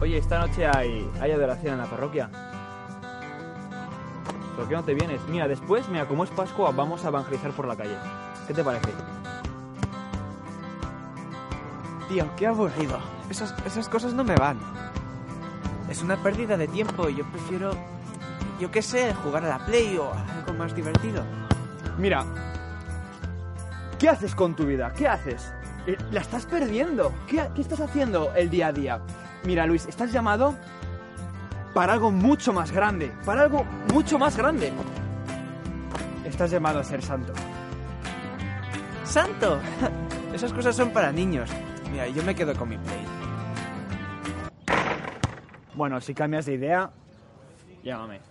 Oye, esta noche hay, hay adoración en la parroquia. ¿Por qué no te vienes? Mira, después, mira, como es Pascua, vamos a evangelizar por la calle. ¿Qué te parece? Tío, qué aburrido. Esas, esas cosas no me van. Es una pérdida de tiempo y yo prefiero, yo qué sé, jugar a la Play o algo más divertido. Mira, ¿qué haces con tu vida? ¿Qué haces? Eh, La estás perdiendo. ¿Qué, qué estás haciendo el día a día? Mira, Luis, estás llamado para algo mucho más grande. Para algo mucho más grande. Estás llamado a ser santo. ¡Santo! Esas cosas son para niños. Mira, yo me quedo con mi Play. Bueno, si cambias de idea, llámame.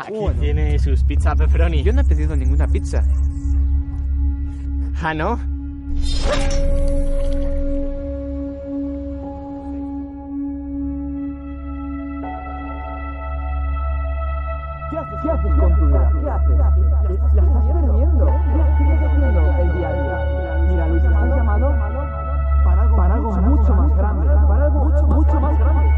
Aquí tiene sus pizza pepperoni. Yo no he pedido ninguna pizza. Ah, ¿no? ¿Qué haces, ¿Qué haces con tu vida? ¿Qué haces? La, estás perdiendo. ¿Qué, estás haciendo el día a día? Mira, Luis, estás llamado para algo, para algo mucho más grande. Para algo mucho, mucho más grande.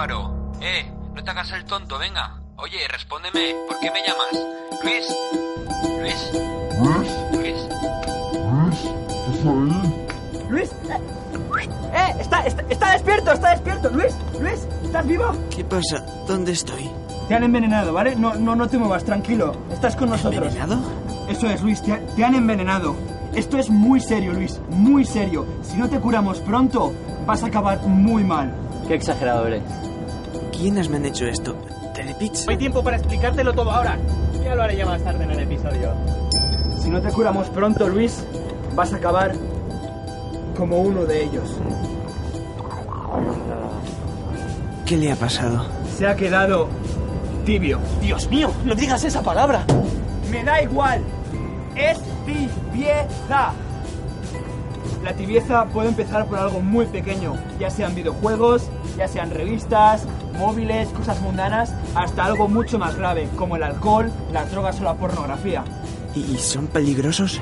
Álvaro. Eh, no te hagas el tonto, venga. Oye, respóndeme, ¿por qué me llamas? Luis. Luis. Luis. Luis, eh, está, está, está despierto, está despierto. Luis, Luis, ¿estás vivo? ¿Qué pasa? ¿Dónde estoy? Te han envenenado, ¿vale? No, no, no te muevas, tranquilo. Estás con nosotros. ¿Envenenado? Eso es, Luis, te, te han envenenado. Esto es muy serio, Luis, muy serio. Si no te curamos pronto, vas a acabar muy mal. Qué exagerado eres. ¿Quiénes me han hecho esto? ¿Telepizza? No hay tiempo para explicártelo todo ahora. Ya lo haré ya más tarde en el episodio. Si no te curamos pronto, Luis, vas a acabar como uno de ellos. ¿Qué le ha pasado? Se ha quedado tibio. Dios mío, no digas esa palabra. Me da igual. Es tibieza. La tibieza puede empezar por algo muy pequeño, ya sean videojuegos, ya sean revistas, móviles, cosas mundanas, hasta algo mucho más grave, como el alcohol, las drogas o la pornografía. ¿Y son peligrosos?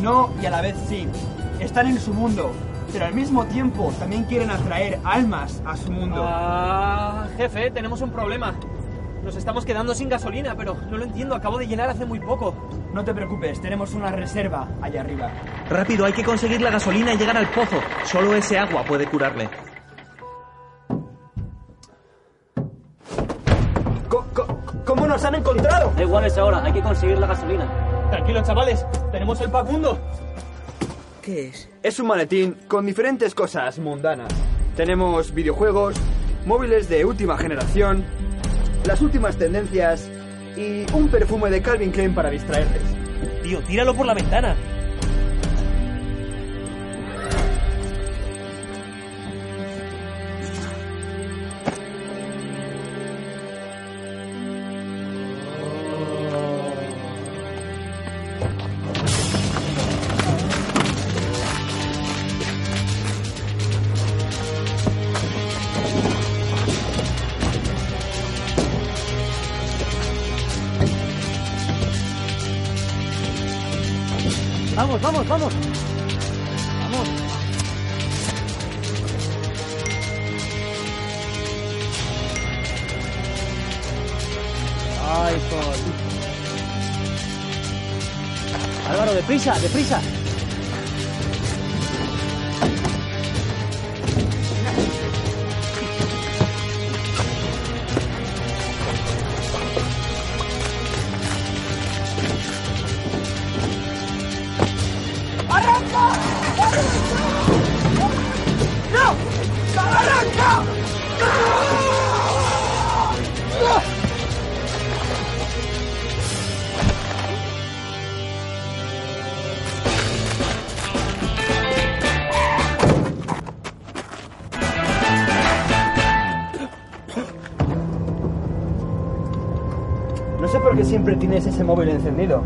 No y a la vez sí. Están en su mundo, pero al mismo tiempo también quieren atraer almas a su mundo. Ah, jefe, tenemos un problema. Nos estamos quedando sin gasolina, pero no lo entiendo. Acabo de llenar hace muy poco. No te preocupes, tenemos una reserva allá arriba. Rápido, hay que conseguir la gasolina y llegar al pozo. Solo ese agua puede curarle. Da igual es ahora, hay que conseguir la gasolina. Tranquilos, chavales, tenemos el pack mundo. ¿Qué es? Es un maletín con diferentes cosas mundanas. Tenemos videojuegos, móviles de última generación, las últimas tendencias y un perfume de Calvin Klein para distraerles. Tío, tíralo por la ventana. Vamos, vamos, vamos. Vamos. Ay, por... Álvaro, deprisa, deprisa. No sé por qué siempre tienes ese móvil encendido.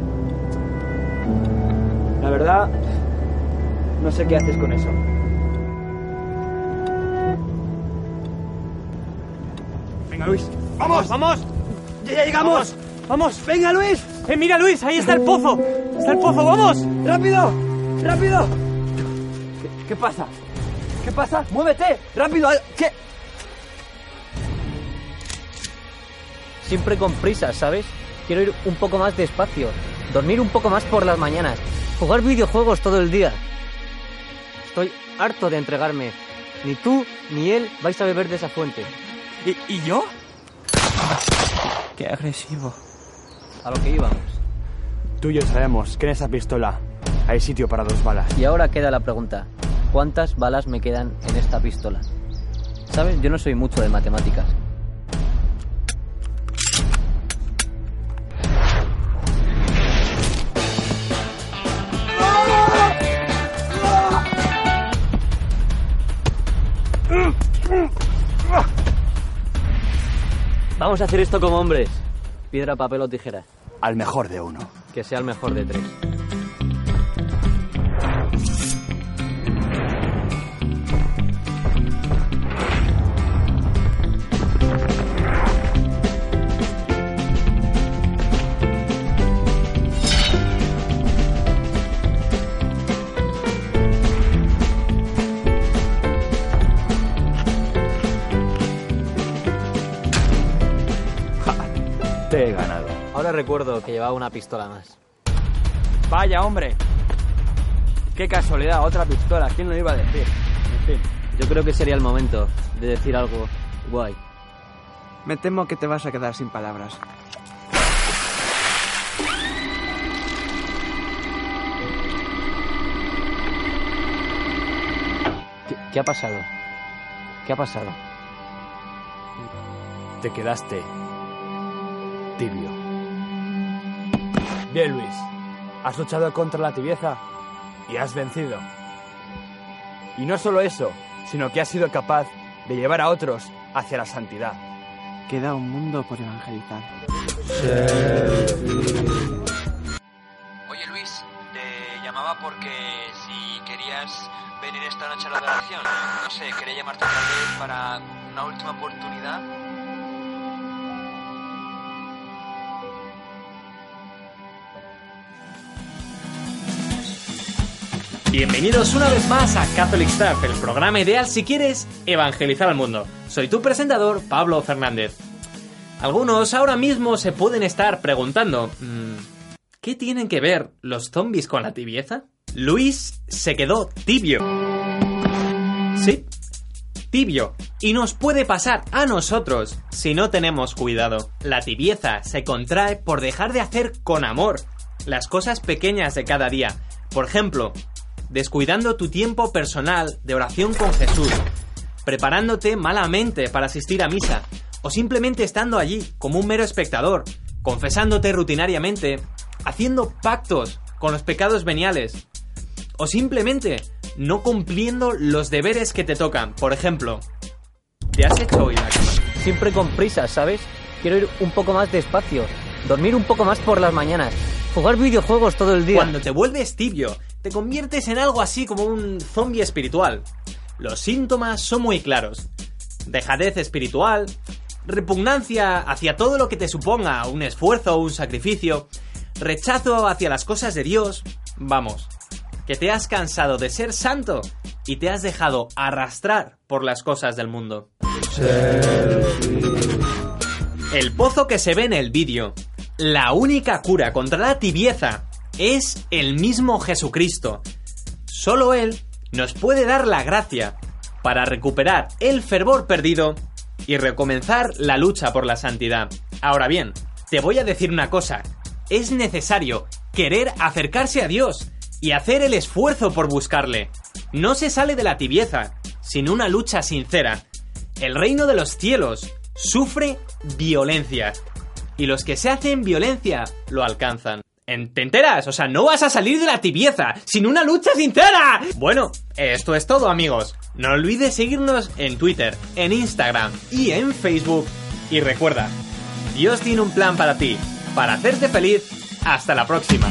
La verdad, no sé qué haces con eso. Venga, Luis. ¡Vamos, vamos! ¡Ya, ya llegamos! ¡Vamos! ¡Venga, Luis! ¡Eh, mira, Luis! ¡Ahí está el pozo! ¡Está el pozo! ¡Vamos! ¡Rápido! ¡Rápido! ¿Qué, qué pasa? ¿Qué pasa? ¡Muévete! ¡Rápido! ¿Qué? Siempre con prisa, ¿sabes? Quiero ir un poco más despacio, dormir un poco más por las mañanas, jugar videojuegos todo el día. Estoy harto de entregarme. Ni tú ni él vais a beber de esa fuente. ¿Y, y yo? Qué agresivo. A lo que íbamos. Tú y yo sabemos que en esa pistola hay sitio para dos balas. Y ahora queda la pregunta. ¿Cuántas balas me quedan en esta pistola? ¿Sabes? Yo no soy mucho de matemáticas. Vamos a hacer esto como hombres. Piedra, papel o tijera. Al mejor de uno. Que sea el mejor de tres. He ganado. Ahora recuerdo que llevaba una pistola más. Vaya, hombre. Qué casualidad, otra pistola. ¿Quién lo iba a decir? En fin. Yo creo que sería el momento de decir algo guay. Me temo que te vas a quedar sin palabras. ¿Qué, qué ha pasado? ¿Qué ha pasado? Te quedaste tibio. Bien, Luis. Has luchado contra la tibieza y has vencido. Y no solo eso, sino que has sido capaz de llevar a otros hacia la santidad. Queda un mundo por evangelizar. Oye Luis, te llamaba porque si querías venir esta noche a la adoración, no sé, quería llamarte otra vez para una última oportunidad. Bienvenidos una vez más a Catholic Stuff, el programa ideal si quieres evangelizar al mundo. Soy tu presentador, Pablo Fernández. Algunos ahora mismo se pueden estar preguntando, mm, ¿qué tienen que ver los zombies con la tibieza? Luis se quedó tibio. Sí, tibio. Y nos puede pasar a nosotros si no tenemos cuidado. La tibieza se contrae por dejar de hacer con amor las cosas pequeñas de cada día. Por ejemplo, descuidando tu tiempo personal de oración con Jesús, preparándote malamente para asistir a misa, o simplemente estando allí como un mero espectador, confesándote rutinariamente, haciendo pactos con los pecados veniales, o simplemente no cumpliendo los deberes que te tocan. Por ejemplo, ¿te has hecho hoy la cama? Siempre con prisa, ¿sabes? Quiero ir un poco más despacio, dormir un poco más por las mañanas, jugar videojuegos todo el día. Cuando te vuelves tibio, te conviertes en algo así como un zombie espiritual. Los síntomas son muy claros. Dejadez espiritual, repugnancia hacia todo lo que te suponga un esfuerzo o un sacrificio, rechazo hacia las cosas de Dios, vamos, que te has cansado de ser santo y te has dejado arrastrar por las cosas del mundo. El pozo que se ve en el vídeo, la única cura contra la tibieza, es el mismo Jesucristo. Solo Él nos puede dar la gracia para recuperar el fervor perdido y recomenzar la lucha por la santidad. Ahora bien, te voy a decir una cosa. Es necesario querer acercarse a Dios y hacer el esfuerzo por buscarle. No se sale de la tibieza sin una lucha sincera. El reino de los cielos sufre violencia y los que se hacen violencia lo alcanzan. ¿Te enteras? O sea, no vas a salir de la tibieza sin una lucha sincera. Bueno, esto es todo amigos. No olvides seguirnos en Twitter, en Instagram y en Facebook. Y recuerda, Dios tiene un plan para ti. para hacerte feliz. Hasta la próxima.